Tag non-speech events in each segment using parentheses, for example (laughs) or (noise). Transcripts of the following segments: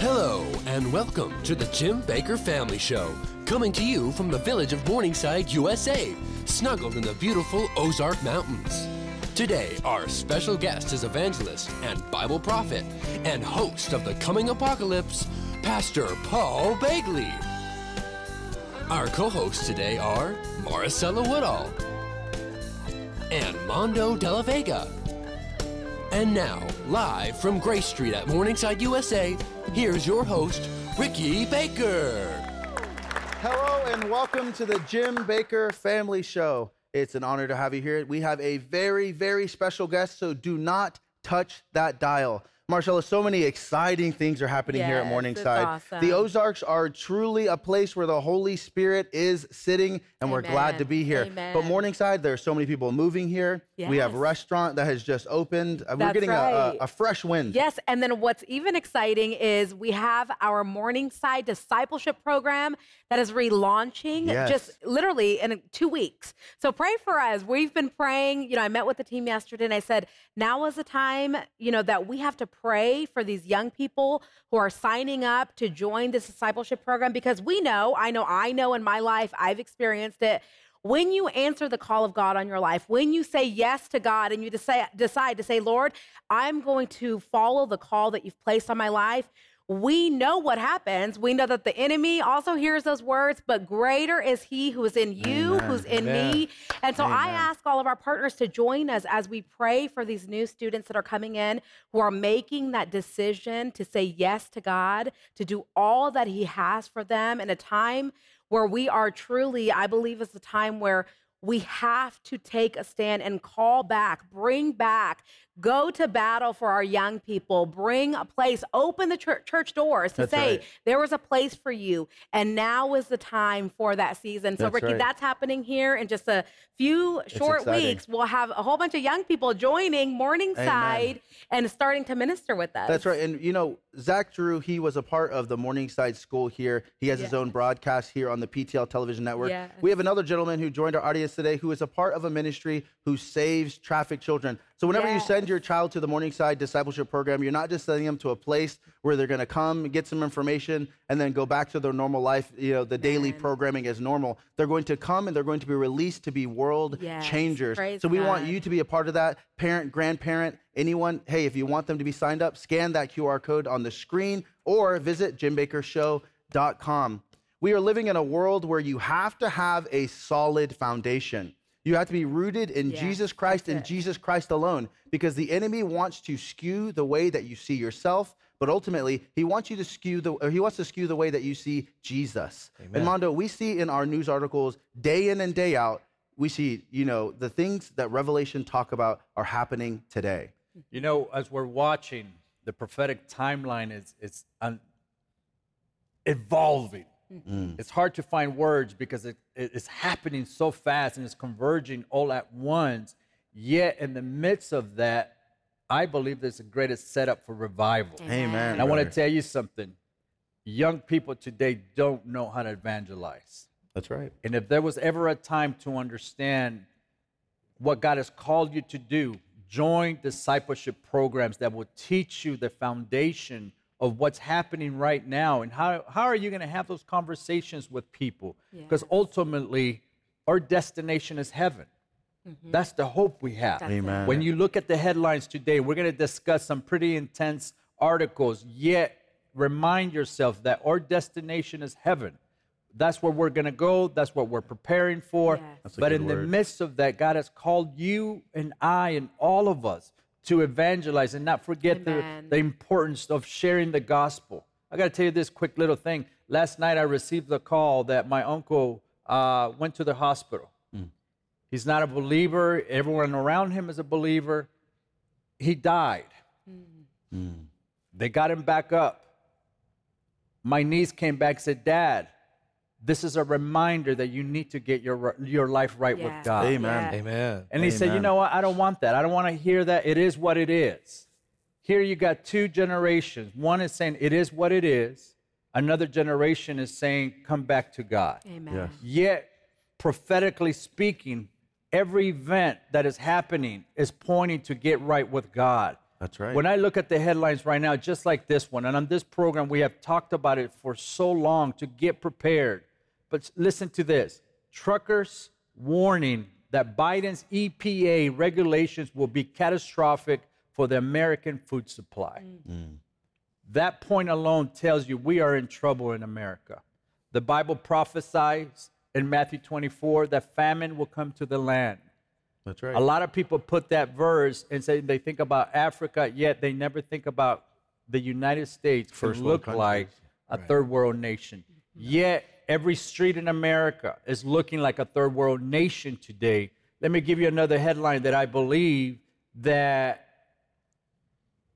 Hello, and welcome to the Jim Bakker Family Show, coming to you from the village of Morningside, USA, snuggled in the beautiful Ozark Mountains. Today, our special guest is evangelist and Bible prophet and host of the coming apocalypse, Pastor Paul Begley. Our co hosts today are Maricela Woodall and Mondo De La Vega. And now, live from Grace Street at Morningside, USA, here's your host, Ricky Bakker. Hello and welcome to the Jim Bakker Family Show. It's an honor to have you here. We have a very, very special guest, so do not touch that dial. Marcella, so many exciting things are happening here at Morningside. awesome. The Ozarks are truly a place where the Holy Spirit is sitting, and we're glad to be here. Amen. But Morningside, there are so many people moving here. We have a restaurant that has just opened. Uh, We're That's getting a, a, a fresh wind. Yes, and then what's even exciting is we have our Morningside discipleship program that is relaunching Yes. just literally in two weeks. So pray for us. We've been praying. You know, I met with the team yesterday and I said, now is the time, you know, that we have to pray for these young people who are signing up to join this discipleship program because we know, I know, I know in my life, I've experienced it. When you answer the call of God on your life, when you say yes to God and you decide to say, Lord, I'm going to follow the call that you've placed on my life, we know what happens. We know that the enemy also hears those words, but greater is he who is in you, Amen. who's in Amen. me. And so I ask all of our partners to join us as we pray for these new students that are coming in who are making that decision to say yes to God, to do all that he has for them in a time where we are truly, I believe, is the time where we have to take a stand and call back, bring back, go to battle for our young people, bring a place, open the church, church doors to That's say, right. there was a place for you. And now is the time for that season. So, That's Ricky, right. that's happening here in just a few short exciting. weeks. We'll have a whole bunch of young people joining Morningside and starting to minister with us. That's right. And you know, Zach Drew, he was a part of the Morningside School here. He has his own broadcast here on the PTL television network. We have another gentleman who joined our audience today who is a part of a ministry who saves trafficked children. So whenever you send your child to the Morningside discipleship program, you're not just sending them to a place where they're going to come, get some information, and then go back to their normal life, you know, the daily programming as normal. They're going to come and they're going to be released to be world Yes. changers. Praise so we want you to be a part of that. Parent, grandparent, anyone, hey, if you want them to be signed up, scan that QR code on the screen or visit jimbakkershow.com. We are living in a world where you have to have a solid foundation. You have to be rooted in Yes, Jesus Christ and it. Jesus Christ alone because the enemy wants to skew the way that you see yourself, but ultimately he wants you to skew the or he wants to skew the way that you see Jesus. And Mondo, we see in our news articles day in and day out, we see, you know, the things that Revelation talk about are happening today. You know, as we're watching, the prophetic timeline is it's un- uh, evolving. Mm. It's hard to find words because it, it- it's happening so fast and it's converging all at once. Yet, in the midst of that, I believe there's the greatest setup for revival. Amen. And I want to tell you something. Young people today don't know how to evangelize. That's right. And if there was ever a time to understand what God has called you to do, join discipleship programs that will teach you the foundation of what's happening right now and how, how are you going to have those conversations with people? Because Yes. ultimately, our destination is heaven. Mm-hmm. That's the hope we have. That's it. Amen. When you look at the headlines today, we're going to discuss some pretty intense articles, yet remind yourself that our destination is heaven. That's where we're going to go. That's what we're preparing for. Yes. But good in the midst of that, God has called you and I and all of us to evangelize and not forget the, the importance of sharing the gospel. I got to tell you this quick little thing. Last night, I received the call that my uncle uh, went to the hospital. Hmm. He's not a believer. Everyone around him is a believer. He died. Hmm. Hmm. They got him back up. My niece came back and said, Dad, this is a reminder that you need to get your, your life right with God. Amen. Yeah. Amen. And he said, You know what? I don't want that. I don't want to hear that. It is what it is. Here you got two generations. One is saying, It is what it is. Another generation is saying, Come back to God. Amen. Yes. Yet, prophetically speaking, every event that is happening is pointing to get right with God. That's right. When I look at the headlines right now, just like this one, and on this program, we have talked about it for so long to get prepared. But listen to this truckers warning that Biden's EPA regulations will be catastrophic for the American food supply. Mm. That point alone tells you we are in trouble in America. The Bible prophesies in Matthew 24 that famine will come to the land. That's right. A lot of people put that verse and say they think about Africa, yet they never think about the United States First look like a right. third world nation. Yet every street in America is looking like a third world nation today. Let me give you another headline that I believe that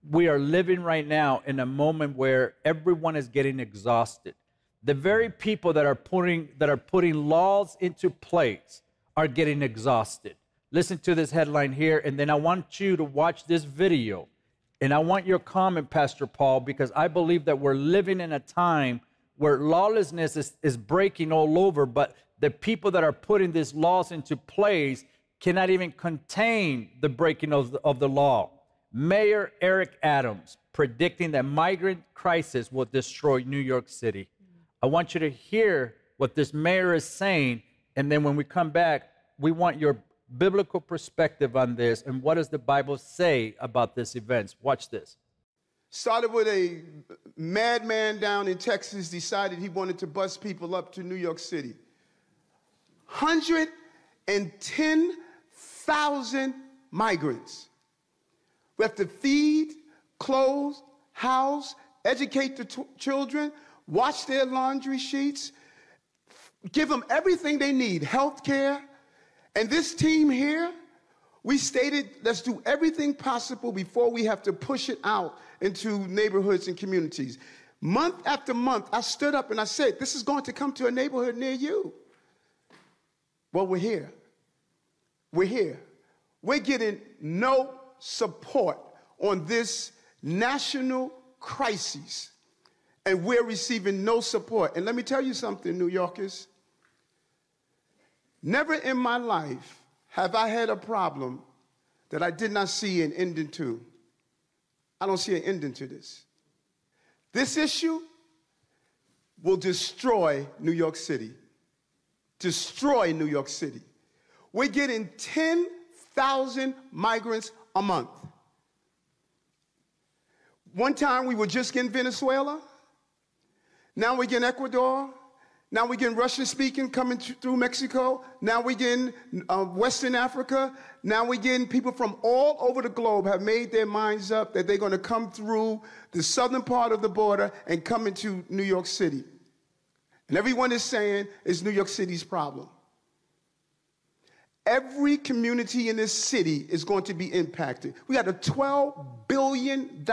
we are living right now in a moment where everyone is getting exhausted. The very people that are putting that are putting laws into place are getting exhausted. Listen to this headline here, and then I want you to watch this video. And I want your comment, Pastor Paul, because I believe that we're living in a time where lawlessness is, is breaking all over, but the people that are putting these laws into place cannot even contain the breaking of the, of the law. Mayor Eric Adams predicting that migrant crisis will destroy New York City. I want you to hear what this mayor is saying, and then when we come back, we want your biblical perspective on this and what does the Bible say about this event? Watch this. Started with a madman down in Texas decided he wanted to bus people up to New York City. 110,000 migrants. We have to feed, clothe, house, educate the t- children, wash their laundry sheets, give them everything they need health care, and this team here, we stated let's do everything possible before we have to push it out into neighborhoods and communities. Month after month, I stood up and I said, This is going to come to a neighborhood near you. Well, we're here. We're here. We're getting no support on this national crisis, and we're receiving no support. And let me tell you something, New Yorkers. Never in my life have I had a problem that I did not see an ending to. I don't see an ending to this. This issue will destroy New York City. Destroy New York City. We're getting 10,000 migrants a month. One time we were just getting Venezuela. Now we're getting Ecuador. Now we're getting Russian speaking coming through Mexico. Now we're getting uh, Western Africa. Now we're getting people from all over the globe have made their minds up that they're going to come through the southern part of the border and come into New York City. And everyone is saying it's New York City's problem. Every community in this city is going to be impacted. We got a $12 billion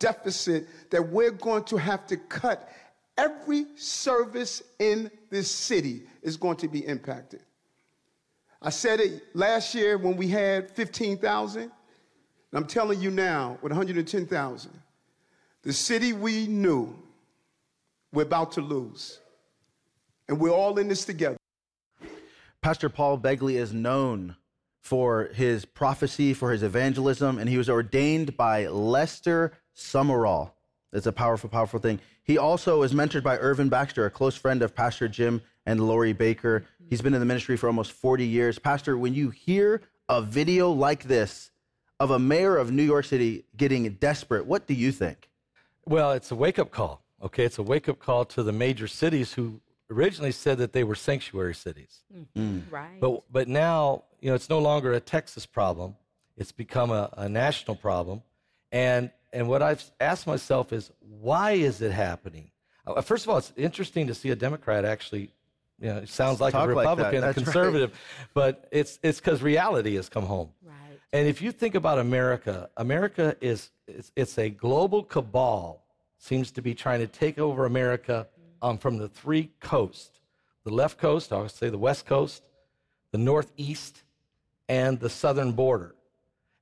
deficit that we're going to have to cut every service in this city is going to be impacted. I said it last year when we had 15,000. I'm telling you now, with 110,000, the city we knew, we're about to lose. And we're all in this together. Pastor Paul Begley is known for his prophecy, for his evangelism, and he was ordained by Lester Sumrall. It's a powerful, powerful thing. He also is mentored by Irvin Baxter, a close friend of Pastor Jim and Lori Bakker. He's been in the ministry for almost 40 years. Pastor, when you hear a video like this of a mayor of New York City getting desperate, what do you think? Well, it's a wake up call. Okay, it's a wake up call to the major cities who originally said that they were sanctuary cities. Mm. Right. But but now, you know, it's no longer a Texas problem. It's become a, a national problem. And and what I've asked myself is, why is it happening? Uh, first of all, it's interesting to see a Democrat actually, you know, it sounds like Talk a Republican, like a conservative, right. but it's it's because reality has come home. Right. And if you think about America, America is it's, it's a global cabal seems to be trying to take over America um, from the three coasts: the left coast, I would say the west coast, the northeast, and the southern border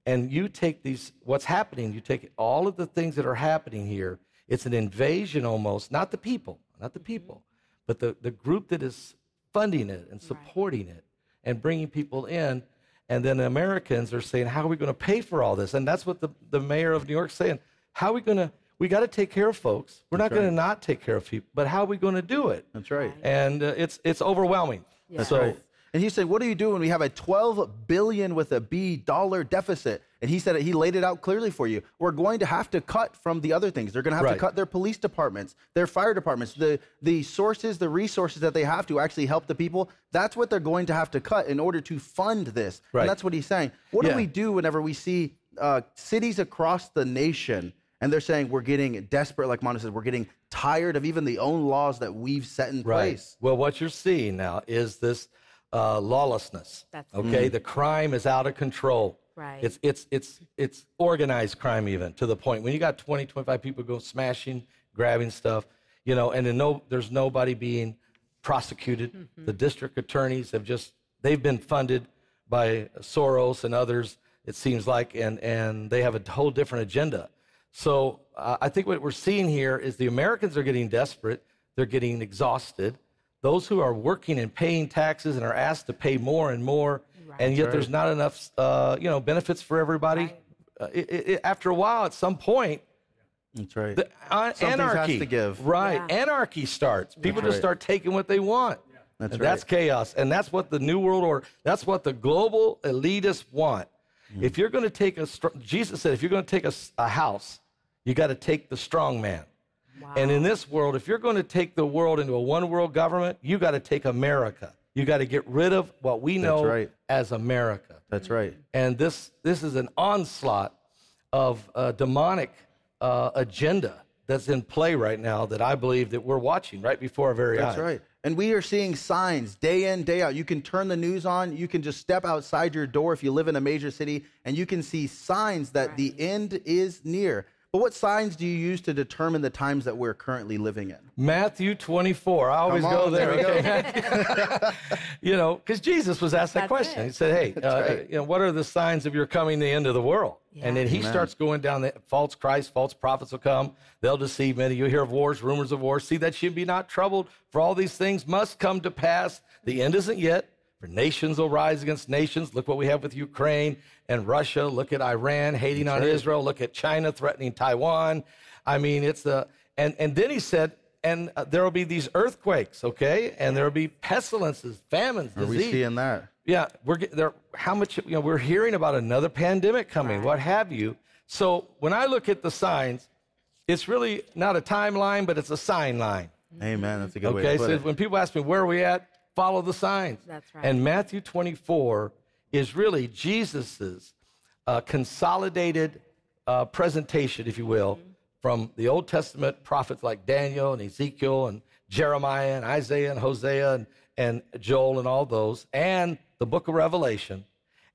and you take these what's happening you take all of the things that are happening here it's an invasion almost not the people not the mm-hmm. people but the, the group that is funding it and supporting right. it and bringing people in And then Americans are saying, how are we going to pay for all this? And that's what the, the mayor of New York is saying. How are we going to, we got to take care of folks. We're not going to not take care of people, but how are we going to do it? That's right. And uh, it's, it's overwhelming. That's so, right. And he said, "What do you do when we have a 12 billion with a B dollar deficit?" And he said he laid it out clearly for you. We're going to have to cut from the other things. They're going to have Right. to cut their police departments, their fire departments, the the sources, the resources that they have to actually help the people. That's what they're going to have to cut in order to fund this. Right. And that's what he's saying. What Yeah. do we do whenever we see uh, cities across the nation? And they're saying we're getting desperate, like Mondo says, we're getting tired of even the own laws that we've set in place. Well, what you're seeing now is this uh, lawlessness. That's- okay. The crime is out of control. Right. It's it's it's it's organized crime even to the point when you got 20, 25 people go smashing, grabbing stuff, you know, and then no, there's nobody being prosecuted. Mm-hmm. The district attorneys have just they've been funded by Soros and others. It seems like, and and they have a whole different agenda. So uh, I think what we're seeing here is the Americans are getting desperate. They're getting exhausted. Those who are working and paying taxes and are asked to pay more and more, and yet there's not enough, uh, you know, benefits for everybody. Uh, it, it, it- after a while, at some point, That's right. the, uh, Something has to give. Right, Yeah. anarchy starts. People just start taking what they want. That's and right. That's chaos, and that's what the new world order. That's what the global elitists want. Mm. If you're going to take a, str- Jesus said, if you're going to take a house, you got to take the strong man. And in this world, if you're going to take the world into a one world government, you got to take America. You got to get rid of what we know right. as America. That's right. And this, this is an onslaught of a demonic uh, agenda that's in play right now that I believe that we're watching right before our very That's eyes. That's right. And we are seeing signs day in, day out. You can turn the news on. You can just step outside your door if you live in a major city, and you can see signs that the end is near. But what signs do you use to determine the times that we're currently living in? Matthew 24. I always Come go there. there we okay? (laughs) you know, because Jesus was asked that That's question. it. He said, "Hey, uh, right. you know, what are the signs of your coming, the end of the world?" And then he starts going down the false Christ, false prophets will come. They'll deceive many. You'll hear of wars, rumors of wars. See that you be not troubled, for all these things must come to pass. The end isn't yet. For nations will rise against nations. Look what we have with Ukraine and Russia. Look at Iran hating on Israel. Look at China threatening Taiwan. I mean, it's the and and then he said, and uh, there will be these earthquakes, okay, and there will be pestilences, famines, disease. Are we disease. seeing that? Yeah, we're get- there. How much you know? We're hearing about another pandemic coming, what have you. So when I look at the signs, it's really not a timeline, but it's a sign line. Amen. That's a good way Okay, to put so it. when people ask me where are we at, follow the signs. That's right. And Matthew 24 is really Jesus's uh, consolidated uh, presentation, if you will, Mm-hmm. from the Old Testament prophets like Daniel and Ezekiel and Jeremiah and Isaiah and Hosea and, and Joel and all those, and the book of Revelation.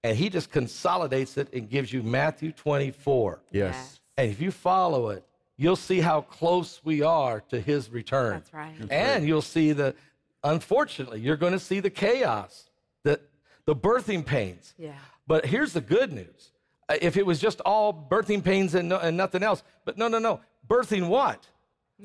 And he just consolidates it and gives you Matthew 24. Yes. And if you follow it, you'll see how close we are to his return. That's right. That's and you'll see the, unfortunately, you're going to see the chaos, the, the birthing pains. Yeah. But here's the good news. Uh, If it was just all birthing pains and, no, and nothing else, but no, no, no. Birthing what?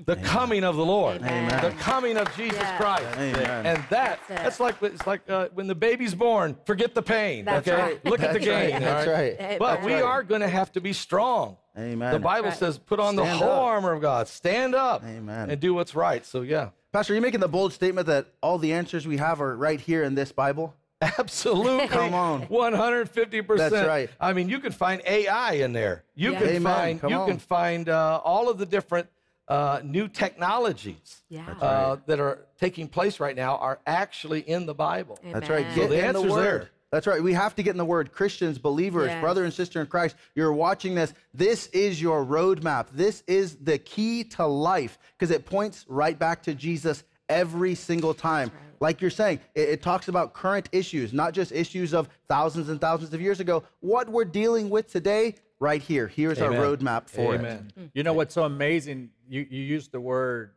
The coming of the Lord. Amen. The coming of Jesus Yes. Christ. Amen. And that, That's that's like, it's like uh, when the baby's born, forget the pain. That's okay? right. Look at the That's right. gain. That's all right. But we Amen. are going to have to be strong. Amen. The Bible Right. says, put on the Stand whole up. armor of God. Stand up Amen. and do what's right. So, yeah, Pastor, are you making the bold statement that all the answers we have are right here in this Bible? Absolutely. Come on. 150%. That's right. I mean, you can find AI in there. You Yeah. can Amen. find Come you on. can find uh, all of the different uh, new technologies Yeah. That's uh, that are taking place right now are actually in the Bible. That's right. Get So the in the answer's word. there. That's right. We have to get in the word. Christians, believers, Yes. brother and sister in Christ, you're watching this. This is your roadmap. This is the key to life because it points right back to Jesus every single time. Like you're saying, it, it talks about current issues, not just issues of thousands and thousands of years ago. What we're dealing with today, right here. Here's Amen. our roadmap for Amen. You know what's so amazing? You, you used the word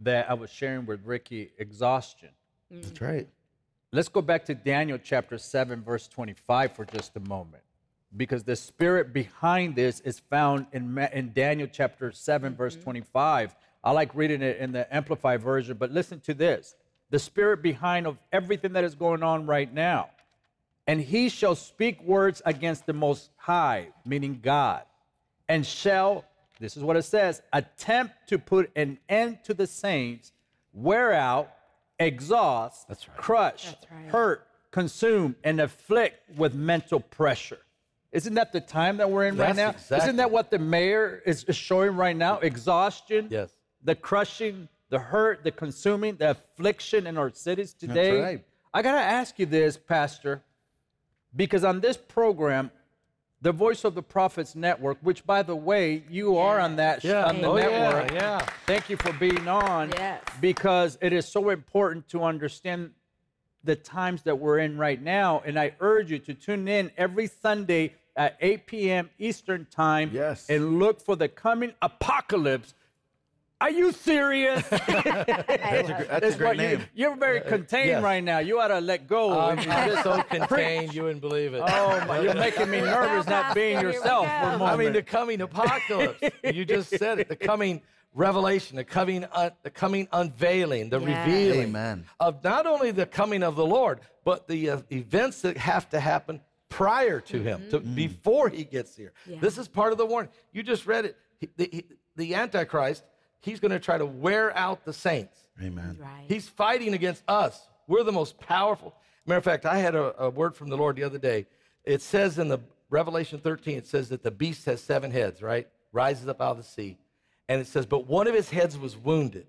that I was sharing with Ricky exhaustion. it. That's right. Let's go back to Daniel chapter 7, verse 25 for just a moment. Because the spirit behind this is found in, in Daniel chapter 7, verse mm-hmm. 25. I like reading it in the Amplified version, but listen to this. The spirit behind of everything that is going on right now and he shall speak words against the Most High, meaning God, and shall, this is what it says, attempt to put an end to the saints, wear out, exhaust, That's right. crush, That's right. hurt, consume, and afflict with mental pressure. Isn't that the time that we're in right now? exactly- Isn't that what the mayor is, is showing right now? Exhaustion, Yes. the crushing, the hurt, the consuming, the affliction in our cities today. right. I got to ask you this, Pastor, because on this program, the Voice of the Prophets Network, which by the way, you are on that sh- Yeah. on the Oh, yeah, network. yeah. Thank you for being on. Yes. Because it is so important to understand the times that we're in right now. And I urge you to tune in every Sunday at 8 p.m. Eastern Time Yes. and look for the coming apocalypse. Are you serious? (laughs) That's a, that's a great what you- name. You're very contained yes. right now. You ought to let go. I'm, and I'm just- so contained, you wouldn't believe it. oh, my, you're (laughs) making me nervous not being yourself go. for a moment. I mean, the coming apocalypse. (laughs) you just said it. The coming revelation, the coming, uh, the coming unveiling, the Yes. revealing Amen. of not only the coming of the Lord, but the uh, events that have to happen prior to Him, to, before He gets here. Yeah. This is part of the warning. You just read it. He- the, he- the Antichrist, he's going to try to wear out the saints. Amen. Right. He's fighting against us. We're the most powerful. Matter of fact, I had a, a word from the Lord the other day. It says in the Revelation 13, it says that the beast has seven heads, right? Rises up out of the sea. And it says, but one of his heads was wounded.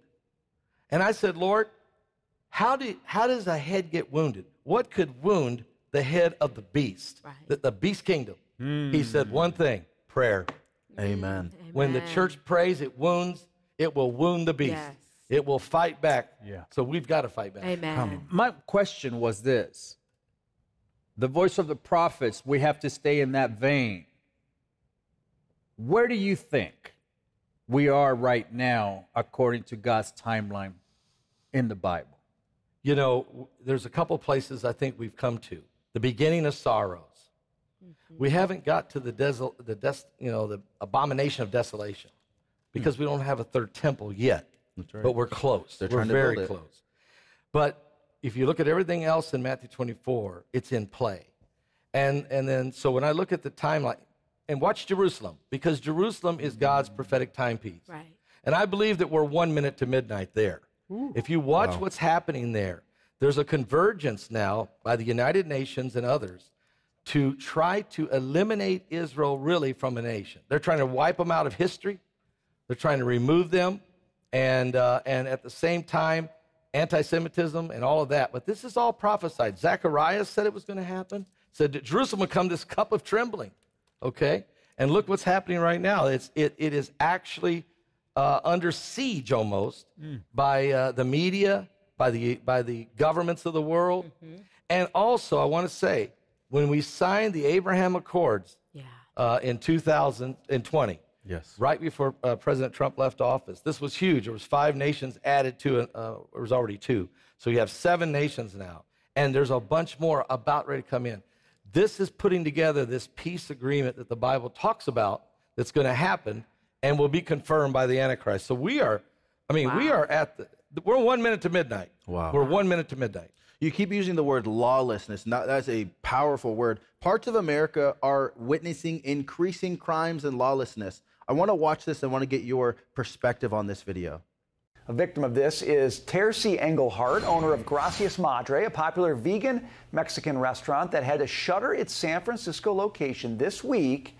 And I said, Lord, how, do, how does a head get wounded? What could wound the head of the beast, Right. the, the beast kingdom? He said one thing prayer. Amen. When the church prays, it wounds, it will wound the beast. Yes. It will fight back. Yeah. So we've got to fight back. Amen. My question was this the voice of the prophets, we have to stay in that vein. Where do you think we are right now according to God's timeline in the Bible? You know, there's a couple places I think we've come to. The beginning of sorrows. Mm-hmm. We haven't got to the desol, the des, you know, the abomination of desolation because we don't have a third temple yet. right. But we're close. They're we're trying to very build it. close. But if you look at everything else in Matthew 24, it's in play. And and then so when I look at the timeline and watch Jerusalem because Jerusalem is God's prophetic timepiece. Right. And I believe that we're one minute to midnight there. If you watch what's happening there, there's a convergence now by the United Nations and others to try to eliminate Israel really from a nation. They're trying to wipe them out of history. They're trying to remove them, and uh, and at the same time, anti-Semitism and all of that. But this is all prophesied. Zacharias said it was going to happen. Said that Jerusalem would come this cup of trembling. Okay, and look what's happening right now. It's it it is actually uh, under siege almost by uh, the media, by the by the governments of the world, and also I want to say when we signed the Abraham Accords Yeah. uh, in 2020. Yes. Right before uh, President Trump left office, this was huge. There was five nations added to it. Uh, there was already two, so you have seven nations now, and there's a bunch more about ready to come in. This is putting together this peace agreement that the Bible talks about that's going to happen and will be confirmed by the Antichrist. So we are, I mean, we are at the. We're one minute to midnight. Wow. We're one minute to midnight. You keep using the word lawlessness. Not, that's a powerful word. Parts of America are witnessing increasing crimes and lawlessness. I want to watch this. I want to get your perspective on this video. A victim of this is Tercy Engelhart, owner of Gracias Madre, a popular vegan Mexican restaurant that had to shutter its San Francisco location this week.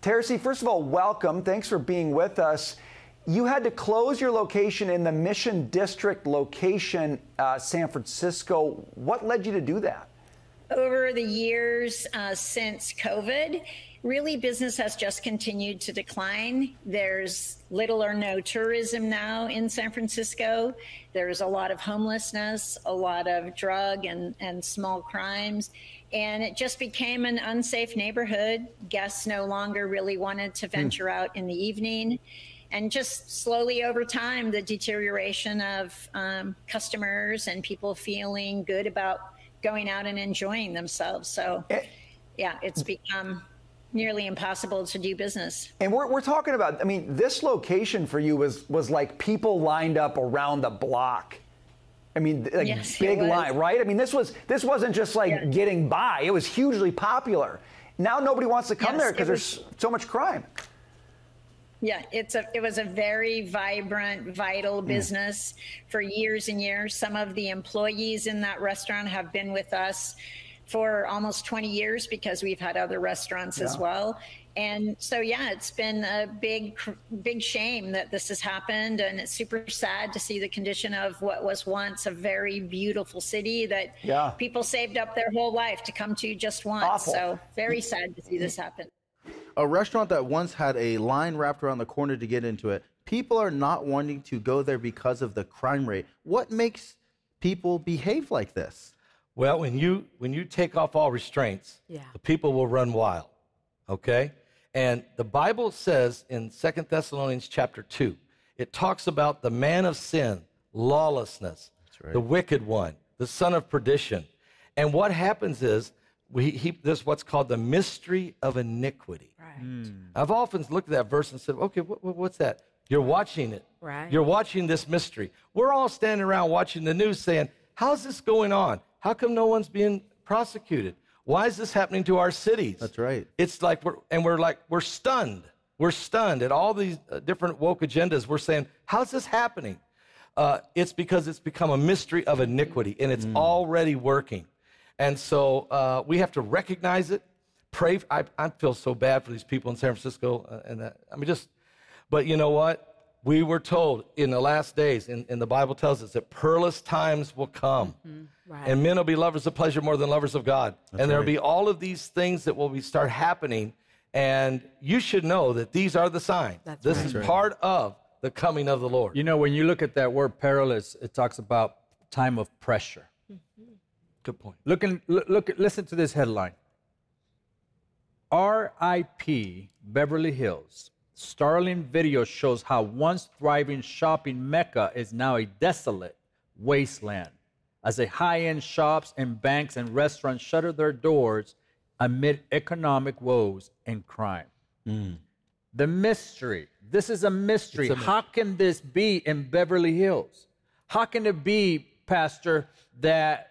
Tercy, first of all, welcome. Thanks for being with us. You had to close your location in the Mission District location, uh, San Francisco. What led you to do that? over the years uh, since COVID, really business has just continued to decline. There's little or no tourism now in San Francisco. There's a lot of homelessness, a lot of drug and, and small crimes. And it just became an unsafe neighborhood. Guests no longer really wanted to venture out in the evening. And just slowly over time, the deterioration of um, customers and people feeling good about going out and enjoying themselves. So, yeah, it's become nearly impossible to do business. And we're, we're talking about, I mean, this location for you was, was like people lined up around the block I mean, like Yes, big line, right? I mean, this was this wasn't just like Yeah. getting by; it was hugely popular. Now nobody wants to come Yes, there because there's so much crime. Yeah, it's a it was a very vibrant, vital mm. business for years and years. Some of the employees in that restaurant have been with us for almost 20 years because we've had other restaurants as well. And so yeah, it's been a big big shame that this has happened and it's super sad to see the condition of what was once a very beautiful city that Yeah. people saved up their whole life to come to just once. Awful. So very sad to see this happen. A restaurant that once had a line wrapped around the corner to get into it, people are not wanting to go there because of the crime rate. What makes people behave like this? Well, when you when you take off all restraints, Yeah. the people will run wild. Okay? And the Bible says in Second Thessalonians chapter 2, it talks about the man of sin, lawlessness, the wicked one, the son of perdition. And what happens is we, he, there's what's called the mystery of iniquity. Right. Hmm. I've often looked at that verse and said, okay, what, what- what's that? You're watching it. Right. You're watching this mystery. We're all standing around watching the news saying, how's this going on? How come no one's being prosecuted? Why is this happening to our cities? That's right. It's like we're, and we're like, we're stunned. We're stunned at all these uh, different woke agendas. We're saying, how's this happening? Uh, it's because it's become a mystery of iniquity and it's already working. And so uh, we have to recognize it, pray. I, I feel so bad for these people in San Francisco. Uh, and that, I mean, just, but you know what? We were told in the last days, and, and the Bible tells us that perilous times will come. Mm-hmm. Right. And men will be lovers of pleasure more than lovers of God. and there'll be all of these things that will be start happening. And you should know that these are the signs. That's this right. is part of the coming of the Lord. You know, when you look at that word perilous, it talks about time of pressure. Mm-hmm. Good point. Look, and, look, look, listen to this headline. RIP Beverly Hills. Startling video shows how once thriving shopping mecca is now a desolate wasteland as the high-end shops and banks and restaurants shutter their doors amid economic woes and crime. The mystery. This is a mystery. How can this be in Beverly Hills? How can it be, Pastor, that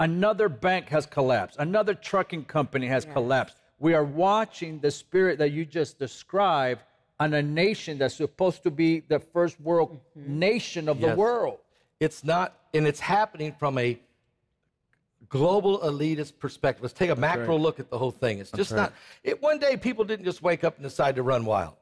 another bank has collapsed, another trucking company has collapsed? We are watching the spirit that you just described on a nation that's supposed to be the first world mm-hmm. nation of the world. It's not, and it's happening from a global elitist perspective. Let's take a macro look at the whole thing. It's just not, it, one day people didn't just wake up and decide to run wild,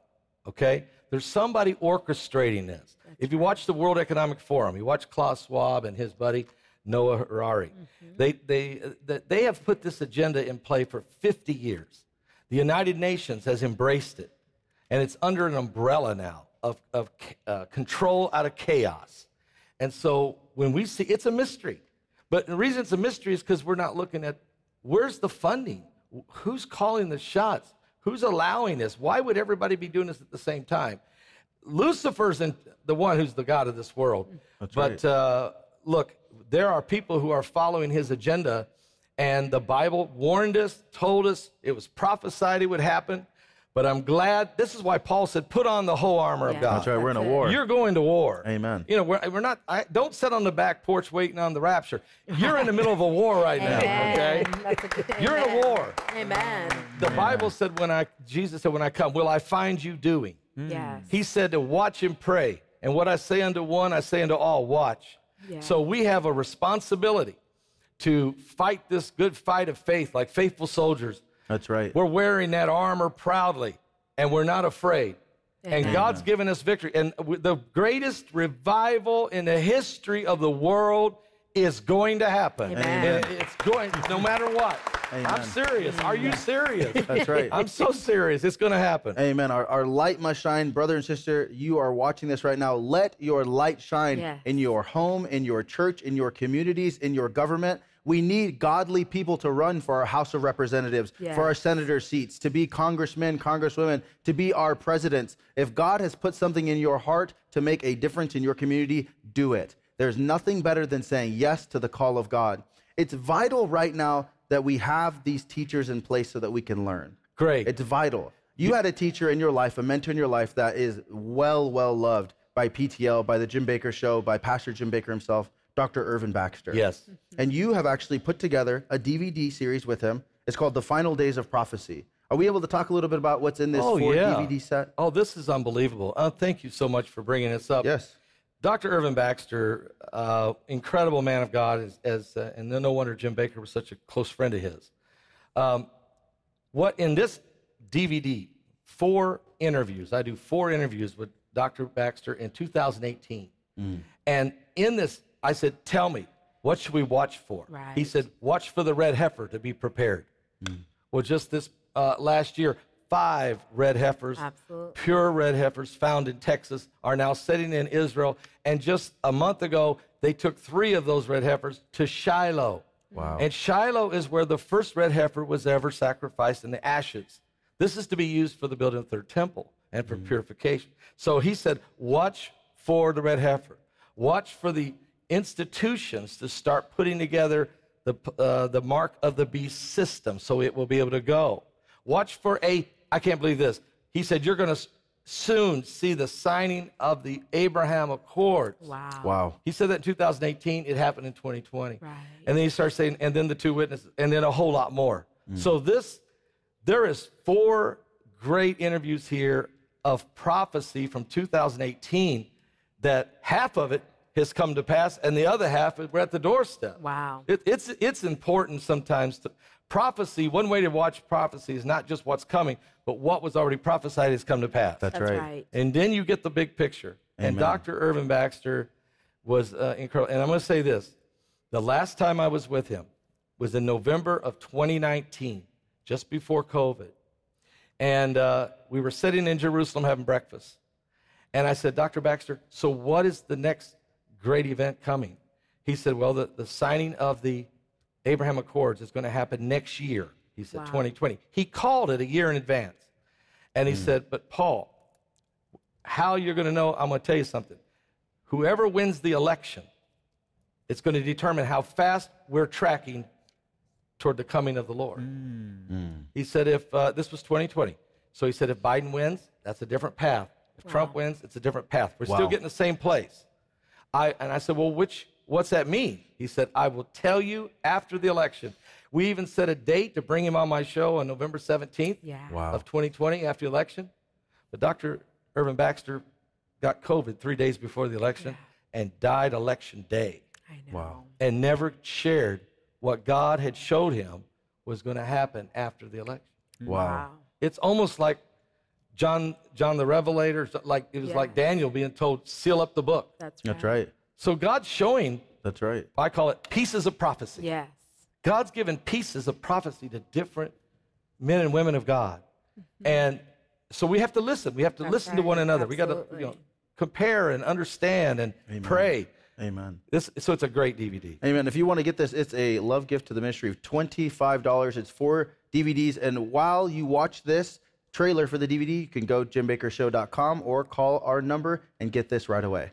okay? There's somebody orchestrating this. if you watch the World Economic Forum, you watch Klaus Schwab and his buddy Noah Harari, they, they, uh, they have put this agenda in play for 50 years. The United Nations has embraced it, and it's under an umbrella now of, of uh, control out of chaos. And so when we see, it's a mystery. But the reason it's a mystery is because we're not looking at where's the funding? Who's calling the shots? Who's allowing this? Why would everybody be doing this at the same time? Lucifer's in, the one who's the God of this world. That's but uh, look, there are people who are following his agenda, and the Bible warned us, told us, it was prophesied it would happen. But I'm glad, this is why Paul said, put on the whole armor Yeah. of God. That's right. We're in a it. war. You're going to war. Amen. You know, we're, we're not, I, don't sit on the back porch waiting on the rapture. You're in the middle of a war right now, okay? That's a good, (laughs) You're in a war. Amen. The Bible said, when I, Jesus said, when I come, will I find you doing? Yes. He said to watch and pray. And what I say unto one, I say unto all, watch. Yeah. So we have a responsibility to fight this good fight of faith like faithful soldiers. That's right. We're wearing that armor proudly, and we're not afraid. And God's given us victory. And the greatest revival in the history of the world is going to happen. Amen. It's going, no matter what. I'm Amen. serious. Are you serious? (laughs) That's right. I'm so serious. It's going to happen. Amen. Our, our light must shine. Brother and sister, you are watching this right now. Let your light shine Yes. in your home, in your church, in your communities, in your government. We need godly people to run for our House of Representatives, Yes. for our senator seats, to be congressmen, congresswomen, to be our presidents. If God has put something in your heart to make a difference in your community, do it. There's nothing better than saying yes to the call of God. It's vital right now that we have these teachers in place so that we can learn. Great. It's vital. You had a teacher in your life, a mentor in your life that is well, well loved by PTL, by the Jim Bakker Show, by Pastor Jim Bakker himself. Dr. Irvin Baxter. Yes. And you have actually put together a DVD series with him. It's called The Final Days of Prophecy. Are we able to talk a little bit about what's in this Oh, four yeah. DVD set? Oh, this is unbelievable. Uh, thank you so much for bringing this up. Yes. Dr. Irvin Baxter, uh, incredible man of God, as, as uh, and no wonder Jim Bakker was such a close friend of his. Um, what in this DVD, four interviews. I do four interviews with Dr. Baxter in 2018, and in this, I said, "Tell me, what should we watch for?" He said, "Watch for the red heifer to be prepared." Well, just this uh, last year, five red heifers, Absolutely. pure red heifers found in Texas, are now sitting in Israel. And just a month ago, they took three of those red heifers to Shiloh. Wow. And Shiloh is where the first red heifer was ever sacrificed in the ashes. This is to be used for the building of the third temple and for purification. So he said, watch for the red heifer. Watch for the institutions to start putting together the, uh, the mark of the beast system so it will be able to go. Watch for a, I can't believe this. He said, You're going to soon see the signing of the Abraham Accords. Wow. Wow. He said that in 2018. It happened in 2020. Right. And then he starts saying, and then the two witnesses, and then a whole lot more. Mm. So this, there is four great interviews here of prophecy from 2018 that half of it has come to pass, and the other half we're at the doorstep. Wow. It, it's it's important sometimes to prophecy. One way to watch prophecy is not just what's coming, but what was already prophesied has come to pass. That's, That's right. right. And then you get the big picture. And Dr. Irvin Baxter was uh, incredible. And I'm going to say this the last time I was with him was in November of 2019, just before COVID. And uh, we were sitting in Jerusalem having breakfast. And I said, Dr. Baxter, so what is the next great event coming? He said, Well, the, the signing of the Abraham Accords is going to happen next year. He said, Wow. 2020. He called it a year in advance. And he hmm. said, But Paul, how you're going to know, I'm going to tell you something. Whoever wins the election, it's going to determine how fast we're tracking toward the coming of the Lord. Hmm. Hmm. He said, if uh, this was 2020, so he said, if Biden wins, that's a different path. If Trump wins, it's a different path. We're still getting the same place. I, and I said, well, which, what's that mean? He said, I will tell you after the election. We even set a date to bring him on my show on November 17th Yeah. Wow. of 2020 after the election. But Dr. Irvin Baxter got COVID three days before the election and died election day I know. Wow. and never shared what God had showed him was going to happen after the election. Mm. Wow. It's almost like John, John the Revelator, so- like it was Yeah. like Daniel being told, seal up the book. That's right. That's right. So God's showing, That's right. I call it pieces of prophecy. Yes. God's given pieces of prophecy to different men and women of God. Mm-hmm. And so we have to listen. We have to That's listen to one right. another. We got to you know, compare and understand and pray. Amen. This, so it's a great DVD. Amen. If you want to get this, it's a love gift to the ministry of $25. It's four DVDs. And while you watch this trailer for the DVD, you can go jimbakkershow.com or call our number and get this right away.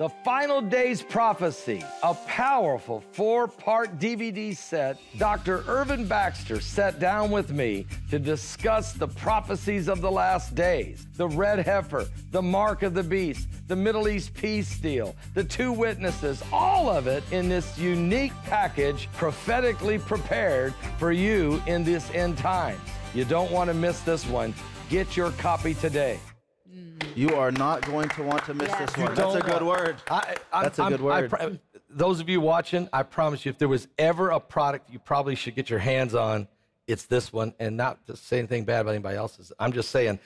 The Final Days Prophecy, a powerful four part DVD set. Dr. Irvin Baxter sat down with me to discuss the prophecies of the last days the red heifer, the mark of the beast, the Middle East peace deal, the two witnesses, all of it in this unique package prophetically prepared for you in this end times. You don't want to miss this one. Get your copy today. You are not going to want to miss Yes. this one. That's a good word. I, I, That's a I'm- good I word. pro- those of you watching, I promise you, if there was ever a product you probably should get your hands on, it's this one. And not to say anything bad about anybody else's. I'm just saying,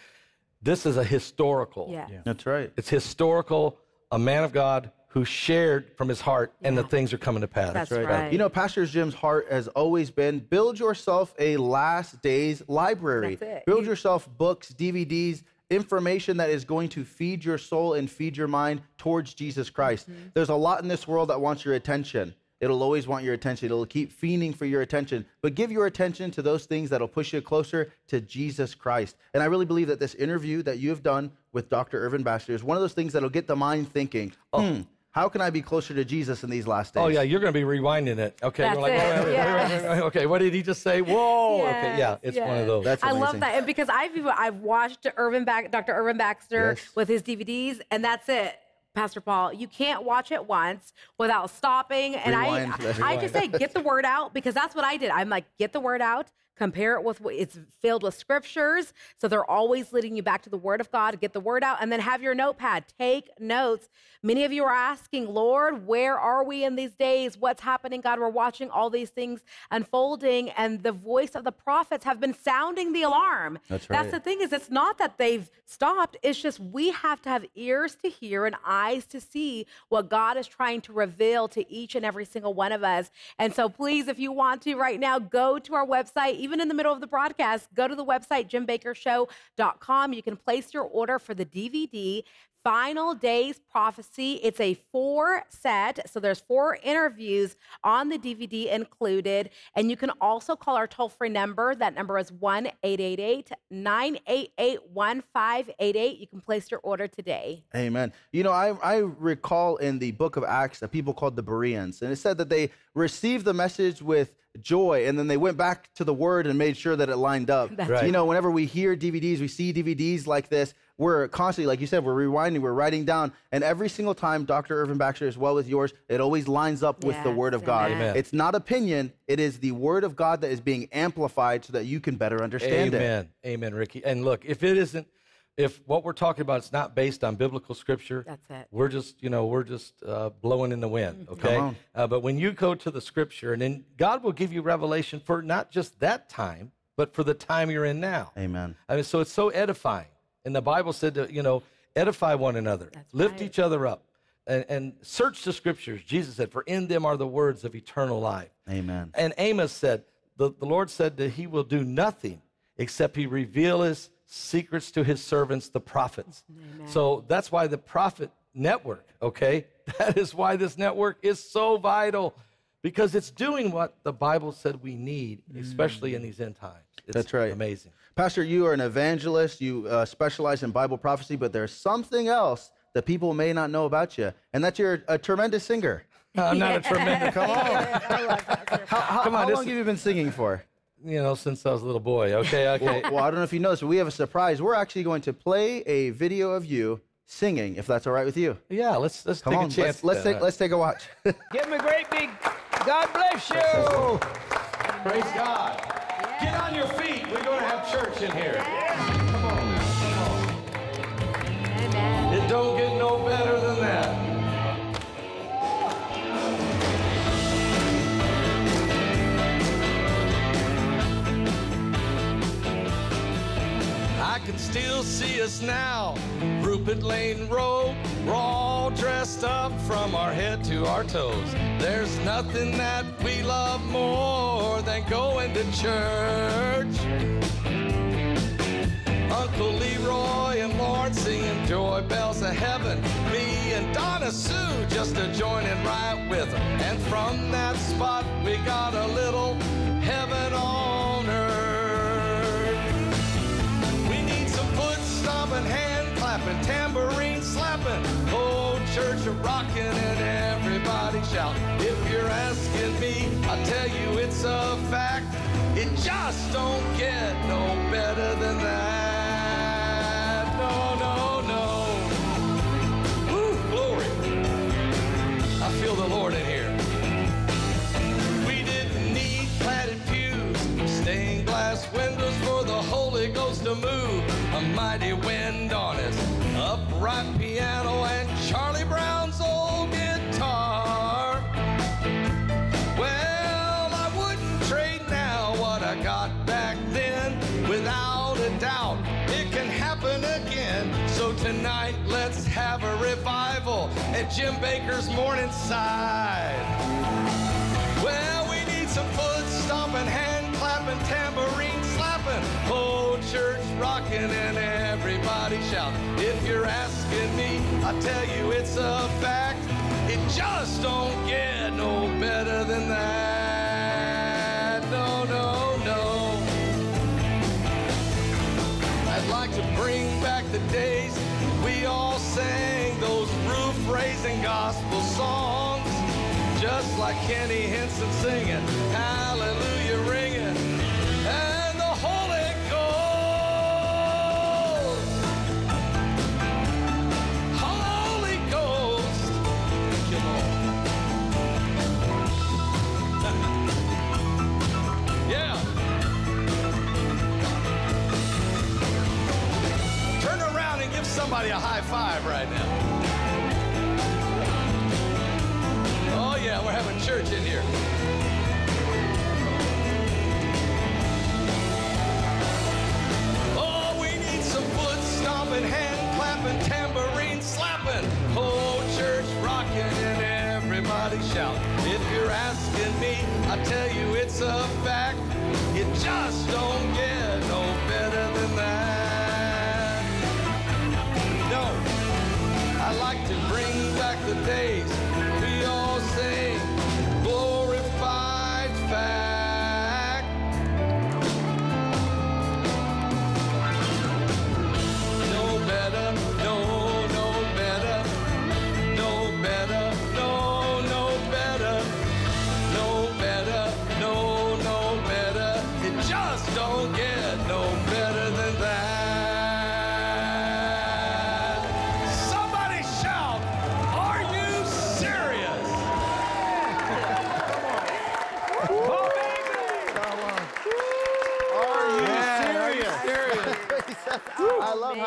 this is a historical. Yeah. That's right. It's historical. A man of God who shared from his heart, and the things are coming to pass. That's right. You know, Pastor Jim's heart has always been build yourself a last days library. That's it. Build yourself books, DVDs, information that is going to feed your soul and feed your mind towards Jesus Christ. Mm-hmm. There's a lot in this world that wants your attention. It'll always want your attention. It'll keep fiending for your attention. But give your attention to those things that'll push you closer to Jesus Christ. And I really believe that this interview that you have done with Dr. Irvin Baxter is one of those things that'll get the mind thinking, hmm, how can I be closer to Jesus in these last oh, days? Oh yeah, you're going to be rewinding it. Okay, That's you're like, it, wait, wait, wait, wait, wait, wait, okay, what did he just say? Whoa, okay, yeah, Yes, it's one of those. That's amazing. I love that, and because I've even- I've watched Irvin Bac Dr. Irvin Baxter Yes. with his DVDs, and that's it. Pastor Paul, you can't watch it once without stopping. And Rewind. I, I just say, get the word out because that's what I did. I'm like, get the word out compare it with what it's filled with scriptures so they're always leading you back to the word of god get the word out and then have your notepad. Take notes. Many of you are asking lord where are we in these days? What's happening? God we're watching all these things unfolding and the voice of the prophets have been sounding the alarm. That's right. that's the thing is it's not that they've stopped it's just we have to have ears to hear and eyes to see what god is trying to reveal to each and every single one of us. And so please if you want to right now go to our website even in the middle of the broadcast go to the website jimbakkershow.com you can place your order for the dvd Final Days Prophecy. It's a four set, so there's four interviews on the DVD included. And you can also call our toll free number. That number is 1 888 988 1588. You can place your order today. Amen. You know, I, I recall in the book of Acts that people called the Bereans, and it said that they received the message with joy, and then they went back to the word and made sure that it lined up. (laughs) Right. You know, whenever we hear DVDs, we see DVDs like this, we're constantly, like you said, we're rewinding, we're writing down, and every single time, Dr. Irvin Baxter, as well as yours, it always lines up with the word of God. amen. It's not opinion, it is the word of God that is being amplified so that you can better understand it. Amen. Amen, Ricky. And look, if it isn't, if what we're talking about is not based on biblical scripture, That's it. We're just, you know, we're just uh, blowing in the wind. Okay. on. Uh, but when you go to the scripture, and then God will give you revelation for not just that time, but for the time you're in now. Amen. I mean, so it's so edifying. And the Bible said to, you know, edify one another, That's lift right. each other up, and, and search the scriptures. Jesus said, for in them are the words of eternal life. Amen. And Amos said, the, the Lord said that he will do nothing except he reveal his secrets to his servants, the prophets. So that's why the prophet network, okay? (laughs) That is why this network is so vital because it's doing what the Bible said we need, especially in mm. these end times. It's That's right. Amazing. Pastor, you are an evangelist. You uh, specialize in Bible prophecy, but there's something else that people may not know about you, and that you're a tremendous singer. I'm not a (laughs) tremendous, Come on. How, how, Come on, how long have you been singing for? you know, since I was a little boy. Okay, okay. Well, I don't know if you know this, but we have a surprise. We're actually going to play a video of you singing, if that's all right with you. yeah, let's let's Come take on, a chance. let's, let's take let's take a watch. Give him a great big God bless you. (laughs) Praise God. Get on your feet. We're going to have church in here. Come on. Come on. It don't get no better can still see us now, Rupert Lane Road. We're all dressed up from our head to our toes. There's nothing that we love more than going to church. Uncle Leroy and Lauren singing joy bells of heaven. Me and Donna Sue just a joining right with them. And from that spot we got a little heaven a rocking and everybody shout. If you're asking me, I tell you it's a fact. It just don't get no better than that. No, no, no. Woo, glory. I feel the Lord in here. We didn't need platted pews, stained glass windows for the Holy Ghost to move. At Jim Bakker's Morningside. Well, we need some foot stomping, hand clapping, tambourine slapping, whole church rocking, and everybody shouting. If you're asking me, I tell you it's a fact. It just don't get no better than that. like Kenny Henson singing, hallelujah ringing, and the Holy Ghost, Holy Ghost. Thank you, Lord. (laughs) yeah. Turn around and give somebody a high five right now. Church in here. Oh, we need some foot stomping, hand clapping, tambourine slapping, whole church rocking, and everybody shouting. If you're asking me, I tell you it's a fact.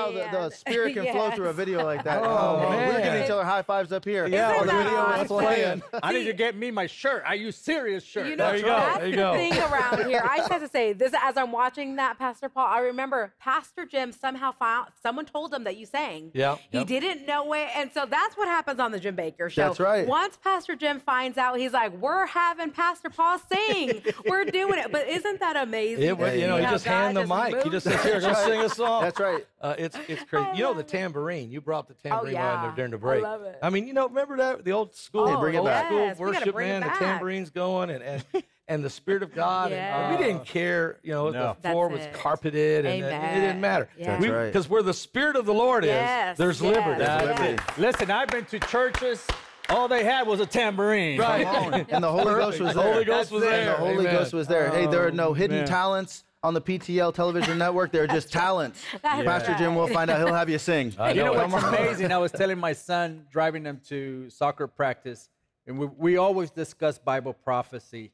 How the, the (laughs) spirit can flow through a video like that. Oh, We're giving each other high fives up here. Yeah, while Isn't the that video is awesome? playing. (laughs) I need to get me my shirt. Are you serious shirt? You know, There you go, that's there you the go. thing around here. I just have to say (laughs) this as I'm watching that, Pastor Paul. I remember Pastor Jim somehow found someone told him that you sang. Yeah, He yep. didn't know it, and so that's what happens on the Jim Bakker show. That's right. Once Pastor Jim finds out, he's like, "We're having Pastor Paul sing. We're doing it." But isn't that amazing? It, you know, he how just God hand the just mic. He just says, "Here, go sing a song." That's right. Uh, it's it's crazy. You know the tambourine. You brought the tambourine yeah. there during the break. I break. love it. I mean, you know, remember that the old school, They bring it old back. school Yes, we gotta worship bring it man. The tambourine's going, and and, and the spirit of God. And uh, we didn't care. You know, No. the floor That's was it. carpeted, and it- it, didn't matter. That's right. Because where the spirit of the Lord Yes, is, there's yes, liberty. yes. liberty. Listen, I've been to churches. All they had was a tambourine. Right. Come on. And the Holy Ghost was The there. Holy Ghost was And there. the Holy Amen. Ghost was there. hey, there are no hidden man. talents on the PTL television network. They're just (laughs) talents. That's Pastor Jim will find out. He'll have you sing. I You know know. what's amazing? I was telling my son driving him to soccer practice, and we, we always discuss Bible prophecy.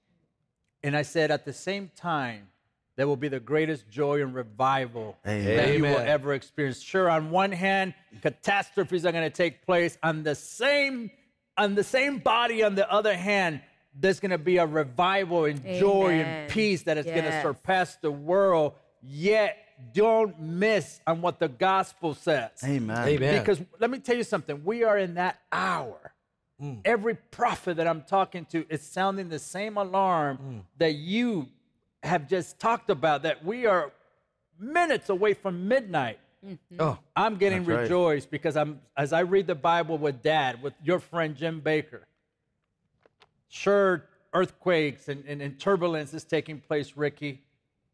And I said, at the same time, there will be the greatest joy and revival that you will ever experience. Sure, on one hand, catastrophes are going to take place. On the same, on the same body, on the other hand, there's going to be a revival and joy and peace that is going to surpass the world. Yet, don't miss on what the gospel says. Amen. Amen. Because let me tell you something, we are in that hour. Mm. Every prophet that I'm talking to is sounding the same alarm mm. that you have just talked about, that we are minutes away from midnight. Mm-hmm. Oh, I'm getting That's right. rejoiced because I'm as I read the Bible with Dad, with your friend Jim Bakker. Sure, earthquakes and, and, and turbulence is taking place, Ricky.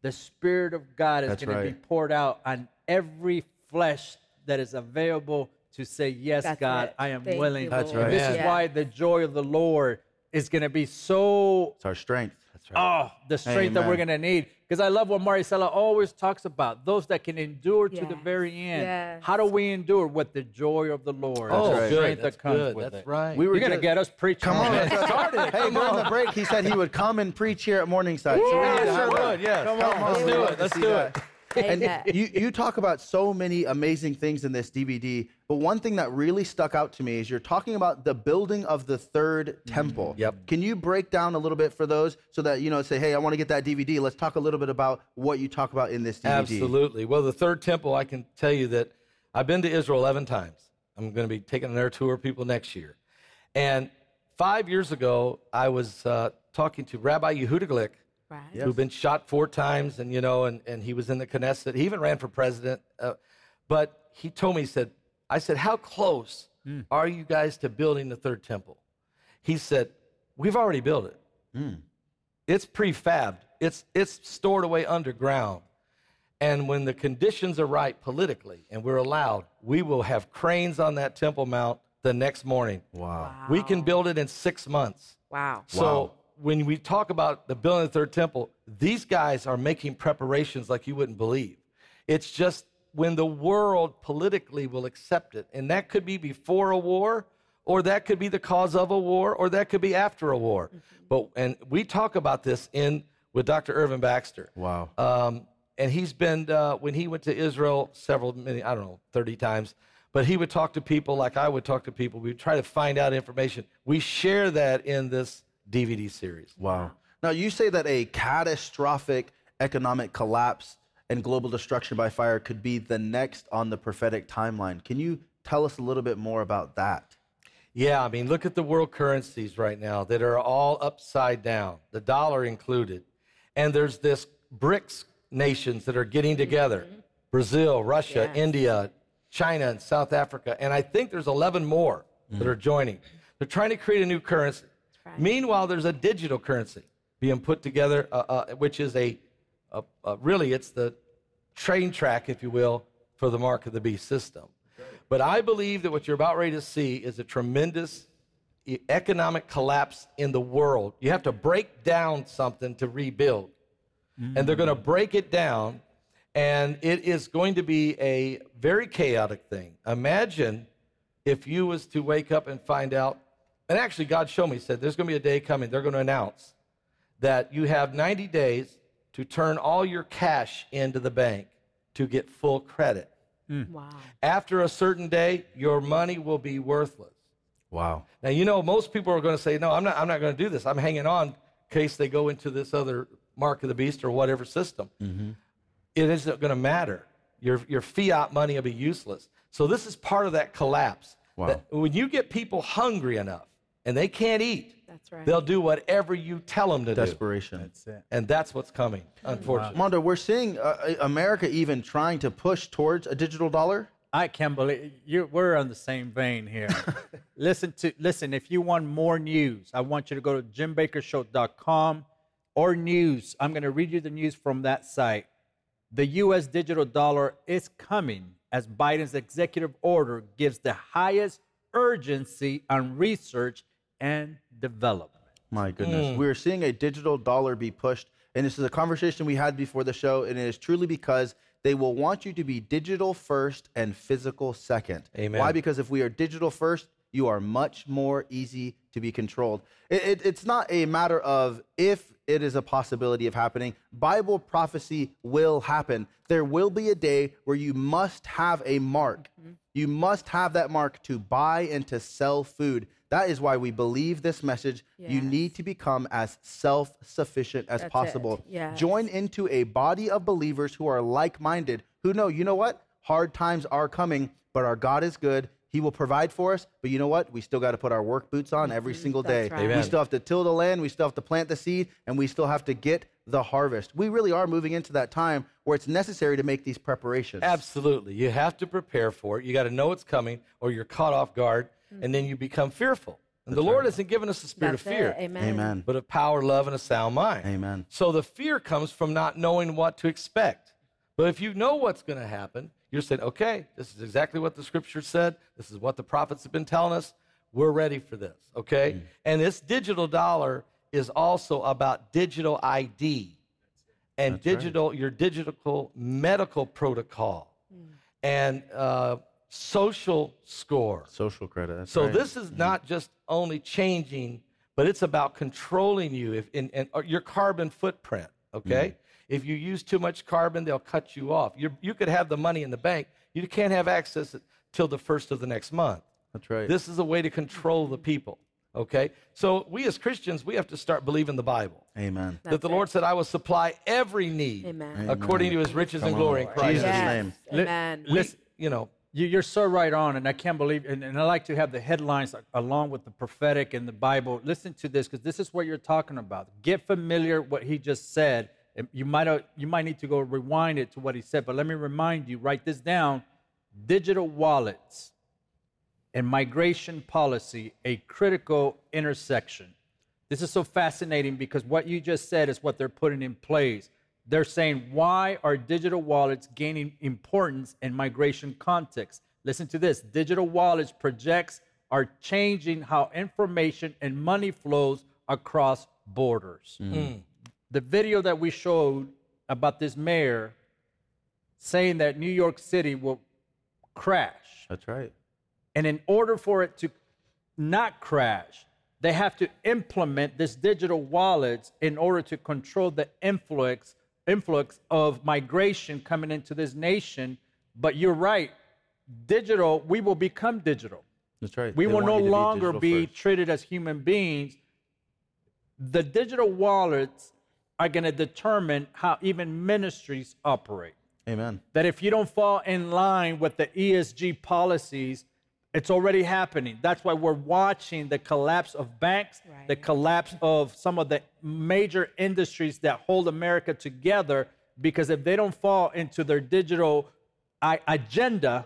The Spirit of God is That's going to be poured out on every flesh that is available to say, Yes, That's God, it. I am Thank willing. you, That's right. This is why the joy of the Lord is going to be so It's our strength. That's right. Oh, the strength that we're going to need. Because I love what Maricela always talks about those that can endure to the very end. yes. How do we endure? With the joy of the Lord. oh, the right. good. strength That's that comes good. with That's it. right. We were You're going to get us preaching. Come on. man. let's start Hey, during the break, he said he would come and preach here at Morningside. So we Yeah, need to sure would. Yes. Come Come on, on. Let's do it. Let's do that. it. And you, you talk about so many amazing things in this DVD, but one thing that really stuck out to me is you're talking about the building of the third temple. Yep. Can you break down a little bit for those so that, you know, say, hey, I want to get that DVD. Let's talk a little bit about what you talk about in this DVD. Absolutely. Well, the third temple, I can tell you that I've been to Israel 11 times. I'm going to be taking their tour of people next year. And five years ago, I was uh, talking to Rabbi Yehuda Glick, Right. who'd been shot four times, and you know, and, and he was in the Knesset. He even ran for president. Uh, but he told me, he said, I said, how close are you guys to building the third temple? He said, we've already built it. It's prefabbed. It's it's stored away underground. And when the conditions are right politically and we're allowed, we will have cranes on that Temple Mount the next morning. Wow. We can build it in six months. Wow. So when we talk about the building of the third temple, these guys are making preparations like you wouldn't believe. It's just when the world politically will accept it, and that could be before a war, or that could be the cause of a war, or that could be after a war. But and we talk about this in with Dr. Irvin Baxter. Wow. Um, and he's been uh, when he went to Israel several many I don't know thirty times, But he would talk to people like I would talk to people. We would try to find out information. We share that in this DVD series. Wow. Now, you say that a catastrophic economic collapse and global destruction by fire could be the next on the prophetic timeline. Can you tell us a little bit more about that? Yeah, I mean, look at the world currencies right now that are all upside down, the dollar included. And there's this BRICS nations that are getting together mm-hmm. Brazil, Russia, Yes. India, China, and South Africa. And I think there's 11 more that mm-hmm. are joining. They're trying to create a new currency. Right. Meanwhile, there's a digital currency being put together, uh, uh, which is a, a, a really, it's the train track, if you will, for the mark of the beast system. But I believe that what you're about ready to see is a tremendous economic collapse in the world. You have to break down something to rebuild. And they're going to break it down, and it is going to be a very chaotic thing. Imagine if you was to wake up and find out, and actually God showed me, he said, there's going to be a day coming, they're going to announce that you have 90 days to turn all your cash into the bank to get full credit. Hmm. Wow. After a certain day, your money will be worthless. Wow. Now, you know, most people are going to say, no, I'm not, I'm not going to do this. I'm hanging on in case they go into this other mark of the beast or whatever system. Mm-hmm. It isn't going to matter. Your, your fiat money will be useless. So, this is part of that collapse. Wow. That when you get people hungry enough and they can't eat, That's right. they'll do whatever you tell them to do. Desperation. That's it. And that's what's coming, unfortunately. Mondo, we're seeing uh, America even trying to push towards a digital dollar. I can't believe you. We're on the same vein here. (laughs) listen to listen. If you want more news, I want you to go to jimbakkershow.com or news. I'm going to read you the news from that site. The U.S. digital dollar is coming as Biden's executive order gives the highest urgency on research and development. My goodness. Mm. We're seeing a digital dollar be pushed. And this is a conversation we had before the show. And it is truly because they will want you to be digital first and physical second. Amen. Why? Because if we are digital first, you are much more easy to be controlled. It, it- it's not a matter of if it is a possibility of happening. Bible prophecy will happen. There will be a day where you must have a mark. You must have that mark to buy and to sell food. That is why we believe this message. You need to become as self sufficient as That's possible. Yes. Join into a body of believers who are like minded, who know, you know what? Hard times are coming, but our God is good. He will provide for us. But you know what? We still got to put our work boots on every single day. Mm-hmm. That's right. We still have to till the land. We still have to plant the seed, and we still have to get the harvest. We really are moving into that time where it's necessary to make these preparations. Absolutely. You have to prepare for it. You got to know it's coming, or you're caught off guard, Mm. and then you become fearful. And the Lord hasn't given us a spirit That's of fear. Amen. Amen. but of power, love, and a sound mind. Amen. So the fear comes from not knowing what to expect. But if you know what's going to happen, you're saying, okay, this is exactly what the scripture said. This is what the prophets have been telling us. We're ready for this, okay? Mm. And this digital dollar is also about digital ID and digital, your digital medical protocol and uh, social score. Social credit. that's So right. this is not just only changing, but it's about controlling you if in, in or your carbon footprint. Okay, if you use too much carbon, they'll cut you off. you you could have the money in the bank, you can't have access till the first of the next month. That's right. This is a way to control the people. Okay, so we as Christians we have to start believing the Bible. Amen. that the Lord said, "I will supply every need Amen. according to His riches and Come glory in. Christ." Jesus' Yes. name. Li- Amen. We- you know, You, you're so right on, and I can't believe, and, and I like to have the headlines along with the prophetic and the Bible. Listen to this, because this is what you're talking about. Get familiar what he just said. You might uh, you might need to go rewind it to what he said, but let me remind you. Write this down: digital wallets and migration policy, a critical intersection. This is so fascinating because what you just said is what they're putting in place. They're saying, why are digital wallets gaining importance in migration context? Listen to this digital wallets projects are changing how information and money flows across borders. The video that we showed about this mayor saying that New York City will crash. That's right. And in order for it to not crash, they have to implement this digital wallets in order to control the influx influx of migration coming into this nation. But you're right. digital, we will become digital. That's right. We They will no to be longer be treated as human beings. The digital wallets are going to determine how even ministries operate. Amen. That if you don't fall in line with the ESG policies, it's already happening. That's why we're watching the collapse of banks, the collapse of some of the major industries that hold America together. Because if they don't fall into their digital I- agenda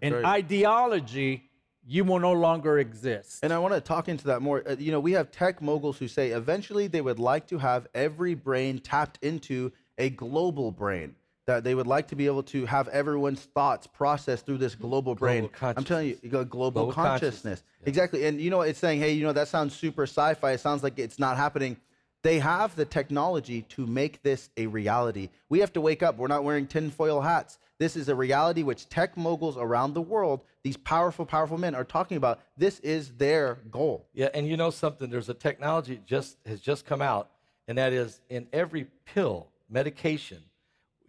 and right. ideology, you will no longer exist. And I want to talk into that more. Uh, you know, we have tech moguls who say eventually they would like to have every brain tapped into a global brain. That they would like to be able to have everyone's thoughts processed through this global brain. I'm telling you, you got global, Global consciousness. consciousness. Exactly. And you know, it's saying, hey, you know, that sounds super sci-fi. It sounds like it's not happening. They have the technology to make this a reality. We have to wake up. We're not wearing tinfoil hats. This is a reality which tech moguls around the world, these powerful, powerful men, are talking about. This is their goal. Yeah, and you know something? There's a technology just has just come out, and that is in every pill medication,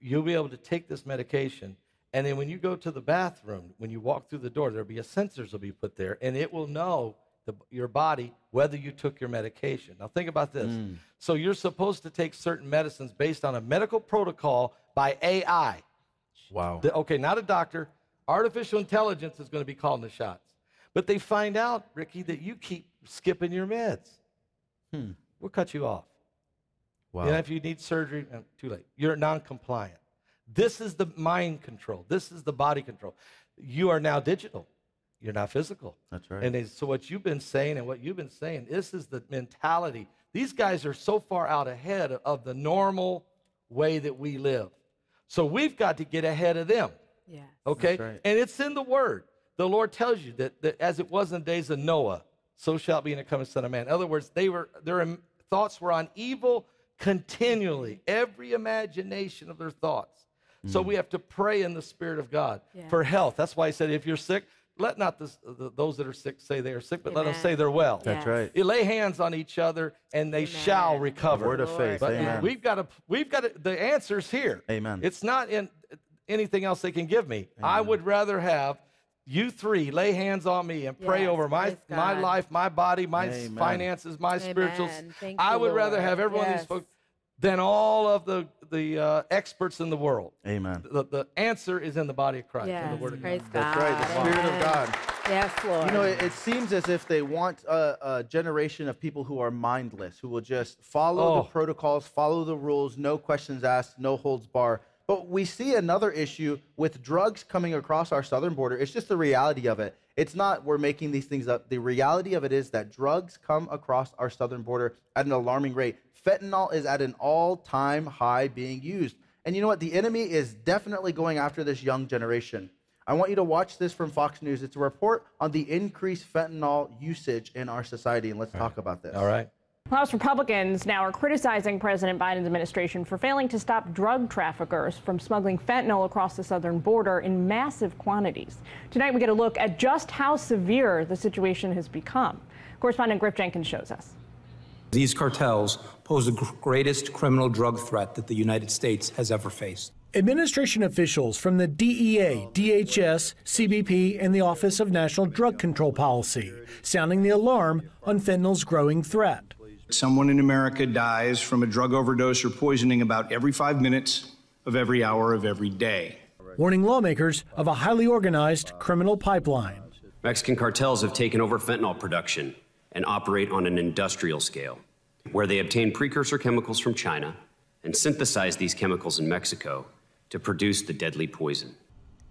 you'll be able to take this medication, and then when you go to the bathroom, when you walk through the door, there'll be a sensors will be put there, and it will know the, your body whether you took your medication. Now think about this. So you're supposed to take certain medicines based on a medical protocol by AI. Wow. The- okay, not a doctor. Artificial intelligence is going to be calling the shots. But they find out, Ricky, that you keep skipping your meds. Hmm. We'll cut you off. Wow. And if you need surgery, uh, too late. You're non compliant. This is the mind control. This is the body control. You are now digital. You're not physical. That's right. And it's- so, what you've been saying and what you've been saying, this is the mentality. These guys are so far out ahead of the normal way that we live. So, we've got to get ahead of them. Yeah. Okay? right. And it's in the word. The Lord tells you that, that as it was in the days of Noah, so shall it be in the coming Son of Man. In other words, they were their im- thoughts were on evil continually, every imagination of their thoughts. So mm. we have to pray in the Spirit of God Yeah. for health. That's why he said, if you're sick, let not this, uh, the, those that are sick say they are sick, but let them say they're well. That's Yes. right. You lay hands on each other and they shall Amen. recover. Word of faith. But Amen. we've got to, we've got to, the answer's here. Amen. It's not in anything else they can give me. I would rather have you three lay hands on me and pray Yes, over my my life, my body, my Amen. finances, my spirituals. Thank I you, would rather have every one of Yes. these folks than all of the the uh, experts in the world. Amen. The, the answer is in the body of Christ, in the Word of God. God. That's right. The Spirit of God. Yes, Lord. You know, it, it seems as if they want a, a generation of people who are mindless, who will just follow Oh. the protocols, follow the rules, no questions asked, no holds bar. But we see another issue with drugs coming across our southern border. It's just the reality of it. It's not we're making these things up. The reality of it is that drugs come across our southern border at an alarming rate. Fentanyl is at an all time high being used. And you know what? The enemy is definitely going after this young generation. I want you to watch this from Fox News. It's a report on the increased fentanyl usage in our society, and let's talk about this. All right. House Republicans now are criticizing President Biden's administration for failing to stop drug traffickers from smuggling fentanyl across the southern border in massive quantities. Tonight, we get a look at just how severe the situation has become. Correspondent Griff Jenkins shows us. These cartels pose the gr- greatest criminal drug threat that the United States has ever faced. Administration officials from the DEA, DHS, CBP, and the Office of National Drug Control Policy sounding the alarm on fentanyl's growing threat. Someone in America dies from a drug overdose or poisoning about every five minutes of every hour of every day. Warning lawmakers of a highly organized criminal pipeline. Mexican cartels have taken over fentanyl production and operate on an industrial scale, where they obtain precursor chemicals from China and synthesize these chemicals in Mexico to produce the deadly poison.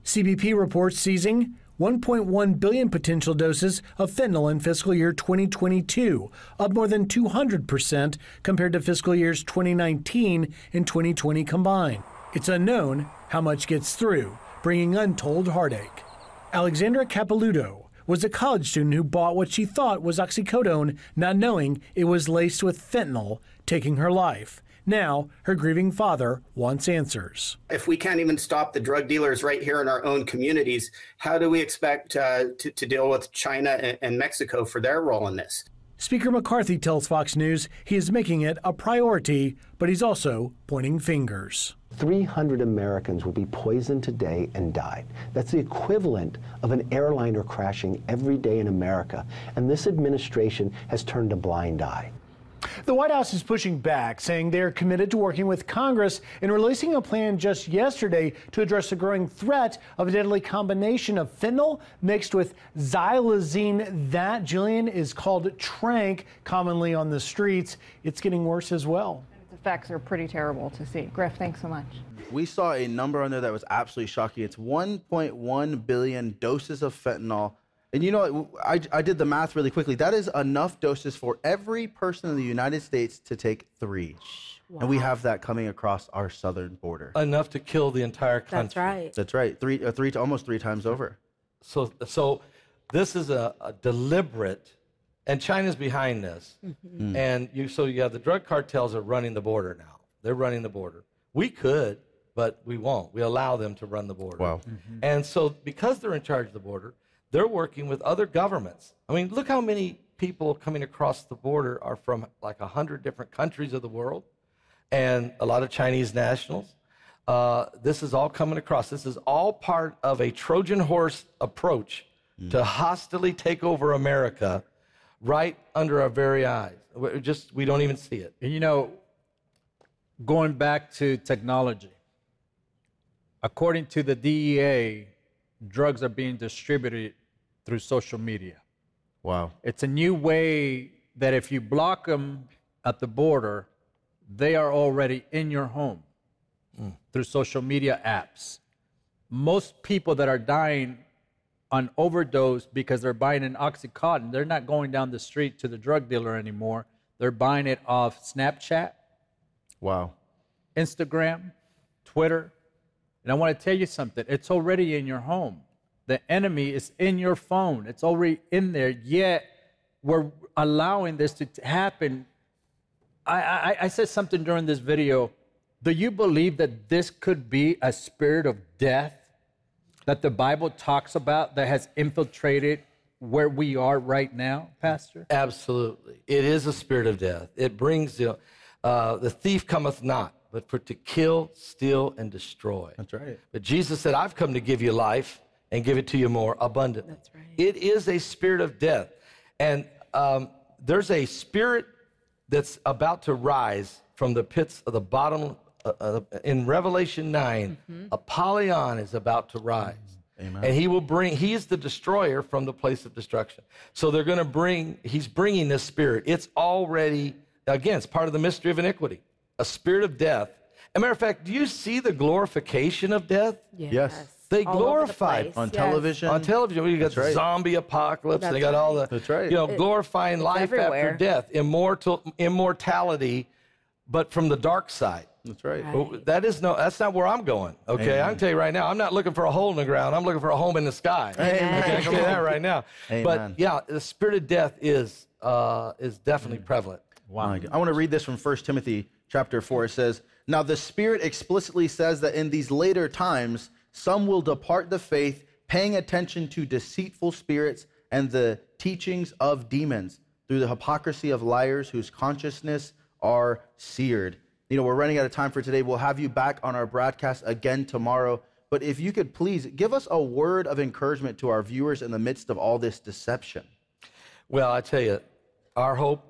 CBP reports seizing 1.1 billion potential doses of fentanyl in fiscal year 2022, up more than 200% compared to fiscal years 2019 and 2020 combined. It's unknown how much gets through, bringing untold heartache. Alexandra Capelouto was a college student who bought what she thought was oxycodone, not knowing it was laced with fentanyl, taking her life. Now, her grieving father wants answers. If we can't even stop the drug dealers right here in our own communities, how do we expect uh, to, to deal with China and, and Mexico for their role in this? Speaker McCarthy tells Fox News he is making it a priority, but he's also pointing fingers. 300 Americans will be poisoned today and died. That's the equivalent of an airliner crashing every day in America. And this administration has turned a blind eye. The White House is pushing back, saying they are committed to working with Congress in releasing a plan just yesterday to address the growing threat of a deadly combination of fentanyl mixed with xylazine. That, Jillian, is called trank, commonly on the streets. It's getting worse as well. Its effects are pretty terrible to see. Griff, thanks so much. We saw a number on there that was absolutely shocking. It's 1.1 billion doses of fentanyl and you know, I, I did the math really quickly. That is enough doses for every person in the United States to take three. Wow. And we have that coming across our southern border. Enough to kill the entire country. That's right. That's right. Three, uh, three, almost three times over. So, so this is a, a deliberate, and China's behind this. Mm-hmm. And you, so you have the drug cartels are running the border now. They're running the border. We could, but we won't. We allow them to run the border. Wow. Mm-hmm. And so because they're in charge of the border, they're working with other governments. I mean, look how many people coming across the border are from like 100 different countries of the world and a lot of Chinese nationals. Uh, this is all coming across. This is all part of a Trojan horse approach mm. to hostily take over America right under our very eyes. we just, we don't even see it. And you know, going back to technology, according to the DEA, drugs are being distributed through social media. Wow. It's a new way that if you block them at the border, they are already in your home mm. through social media apps. Most people that are dying on overdose because they're buying an Oxycontin, they're not going down the street to the drug dealer anymore. They're buying it off Snapchat. Wow. Instagram, Twitter. And I want to tell you something it's already in your home. The enemy is in your phone, it's already in there, yet we're allowing this to happen. I, I, I said something during this video. Do you believe that this could be a spirit of death that the Bible talks about that has infiltrated where we are right now, Pastor? Absolutely. It is a spirit of death. It brings, you know, uh, the thief cometh not, but for to kill, steal, and destroy. That's right. But Jesus said, I've come to give you life and give it to you more abundantly. That's right. It is a spirit of death. And um, there's a spirit that's about to rise from the pits of the bottom. Uh, uh, in Revelation 9, mm-hmm. Apollyon is about to rise. Amen. And he will bring, he is the destroyer from the place of destruction. So they're going to bring, he's bringing this spirit. It's already, again, it's part of the mystery of iniquity, a spirit of death. As a matter of fact, do you see the glorification of death? Yes. yes. They glorified on yes. television. On television, you got right. zombie apocalypse. That's they got right. all the, That's right. you know, it, glorifying life everywhere. after death, immortal, immortality, but from the dark side. That's right. right. That is no. That's not where I'm going. Okay, Amen. I can tell you right now. I'm not looking for a hole in the ground. I'm looking for a home in the sky. Amen. Okay, I can tell you that right now. Amen. But yeah, the spirit of death is uh, is definitely mm. prevalent. Wow. I want to read this from 1 Timothy chapter 4. It says, Now the Spirit explicitly says that in these later times, some will depart the faith, paying attention to deceitful spirits and the teachings of demons through the hypocrisy of liars whose consciousness are seared. You know, we're running out of time for today. We'll have you back on our broadcast again tomorrow. But if you could please give us a word of encouragement to our viewers in the midst of all this deception. Well, I tell you, our hope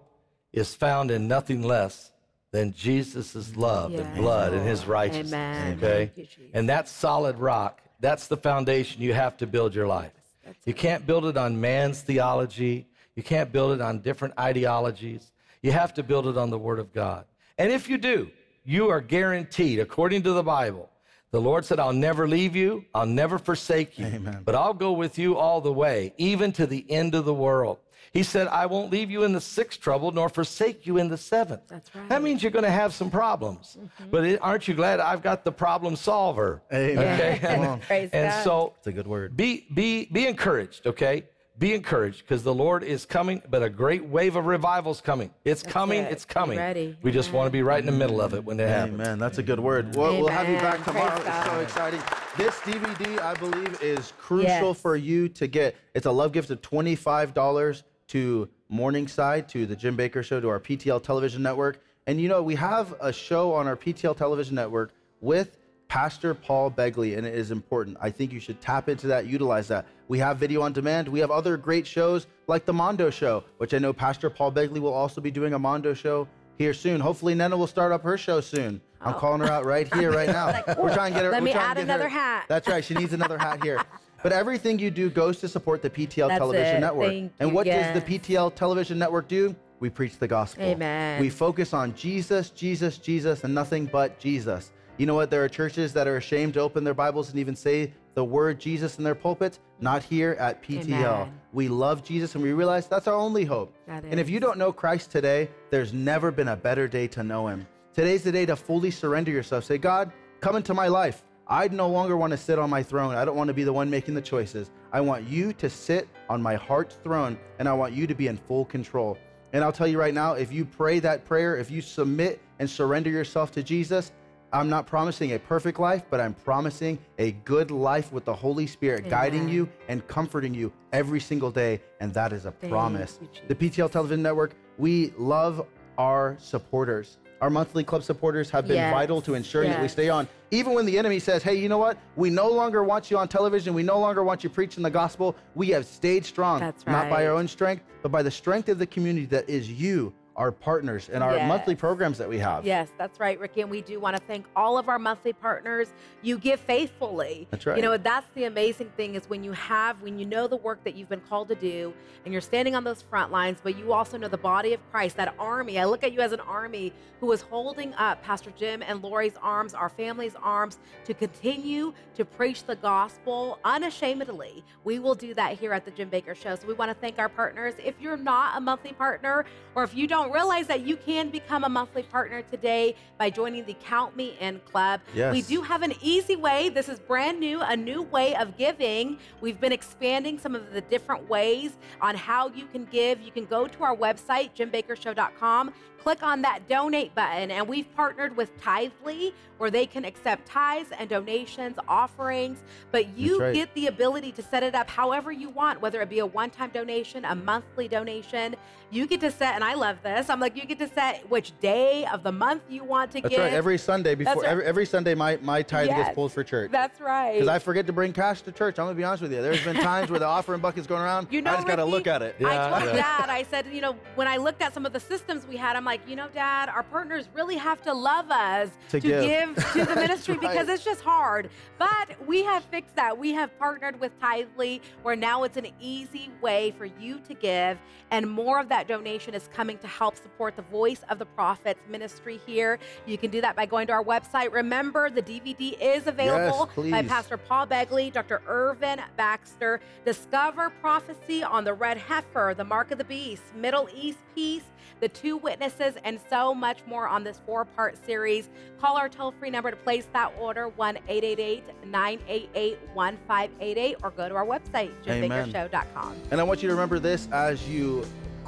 is found in nothing less than Jesus' love yes. and blood and his righteousness. Amen. Okay? You, and that solid rock, that's the foundation you have to build your life. That's you can't build it on man's theology. You can't build it on different ideologies. You have to build it on the Word of God. And if you do, you are guaranteed, according to the Bible, the Lord said, I'll never leave you, I'll never forsake you, Amen. but I'll go with you all the way, even to the end of the world. He said, I won't leave you in the sixth trouble, nor forsake you in the seventh. That's right. That means you're going to have some problems. Mm-hmm. But it, aren't you glad I've got the problem solver? Amen. Okay? Yeah. (laughs) Praise and God. so it's a good word. Be, be, be encouraged, okay? Be encouraged because the Lord is coming, but a great wave of revival is coming. It's That's coming, it. it's coming. Be ready. We just want to be right in the middle of it when it happens. Amen. That's a good word. We'll, we'll have you back tomorrow. Praise It's so exciting. This DVD, I believe, is crucial Yes. for you to get. It's a love gift of $25 to Morningside, to the Jim Bakker Show, to our PTL television network. And you know, we have a show on our PTL television network with Pastor Paul Begley, and it is important. I think you should tap into that, utilize that. We have video on demand. We have other great shows like the Mondo Show, which I know Pastor Paul Begley will also be doing a Mondo show here soon. Hopefully, Nena will start up her show soon. I'm Oh. calling her out right here, right (laughs) now. we're trying to get her. Let me add another her- hat. That's right. She needs another hat here. (laughs) But everything you do goes to support the PTL That's Television it. Network. Thank and you. what Yes. does the PTL Television Network do? We preach the gospel. Amen. We focus on Jesus, Jesus, Jesus, and nothing but Jesus. You know what? There are churches that are ashamed to open their Bibles and even say the word Jesus in their pulpits. Not here at PTL. Amen. We love Jesus and we realize that's our only hope. And if you don't know Christ today, there's never been a better day to know him. Today's the day to fully surrender yourself. Say, God, come into my life. I no longer want to sit on my throne. I don't want to be the one making the choices. I want you to sit on my heart's throne, and I want you to be in full control. And I'll tell you right now, if you pray that prayer, if you submit and surrender yourself to Jesus, I'm not promising a perfect life, but I'm promising a good life with the Holy Spirit guiding you and comforting you every single day. And that is a Thank promise. you, The PTL Television Network, we love our supporters. Our monthly club supporters have been Yes, vital to ensuring that we stay on. Even when the enemy says, hey, you know what? We no longer want you on television. We no longer want you preaching the gospel. We have stayed strong. That's Not by our own strength, but by the strength of the community that is you, our partners, and our Yes. monthly programs that we have. Yes, that's right, Ricky. And we do want to thank all of our monthly partners. You give faithfully. That's right. You know, that's the amazing thing is when you have, when you know the work that you've been called to do and you're standing on those front lines, but you also know the body of Christ, that army. I look at you as an army who is holding up Pastor Jim and Lori's arms, our family's arms, to continue to preach the gospel unashamedly. We will do that here at the Jim Bakker Show. So we want to thank our partners. If you're not a monthly partner, or if you don't realize that you can become a monthly partner today by joining the Count Me In Club, Yes. we do have an easy way. This is brand new, a new way of giving. We've been expanding some of the different ways on how you can give. You can go to our website, jimbakkershow.com, click on that donate button, and we've partnered with Tithely where they can accept tithes and donations, offerings, but you right. get the ability to set it up however you want, whether it be a one time donation, a monthly donation. You get to set, and I love this. I'm like, you get to set which day of the month you want to That's give. right. Every Sunday before right. every, every Sunday, my my tithe Yes. gets pulled for church. That's right. Because I forget to bring cash to church. I'm gonna be honest with you. There's been times where the offering bucket's going around. You know, I just gotta look at it. I told Dad, I said, you know, when I looked at some of the systems we had, I'm like, you know, Dad, our partners really have to love us To give. To the ministry right. because it's just hard. But we have fixed that. We have partnered with Tithely, where now it's an easy way for you to give, and more of that donation is coming to help support the Voice of the Prophets ministry here. You can do that by going to our website. Remember, the DVD is available by. Pastor Paul Begley, Dr. Irvin Baxter. Discover prophecy on the red heifer, the mark of the beast, Middle East peace, the two witnesses, and so much more on this four part series. Call our toll free number to place that order 1 888 988 1588 or go to our website, Amen. jimbakkershow.com. And I want you to remember this as you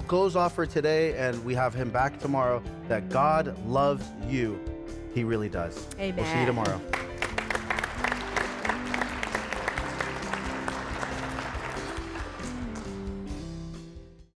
close off for today, and we have him back tomorrow. That God loves you. He really does. We'll see you tomorrow.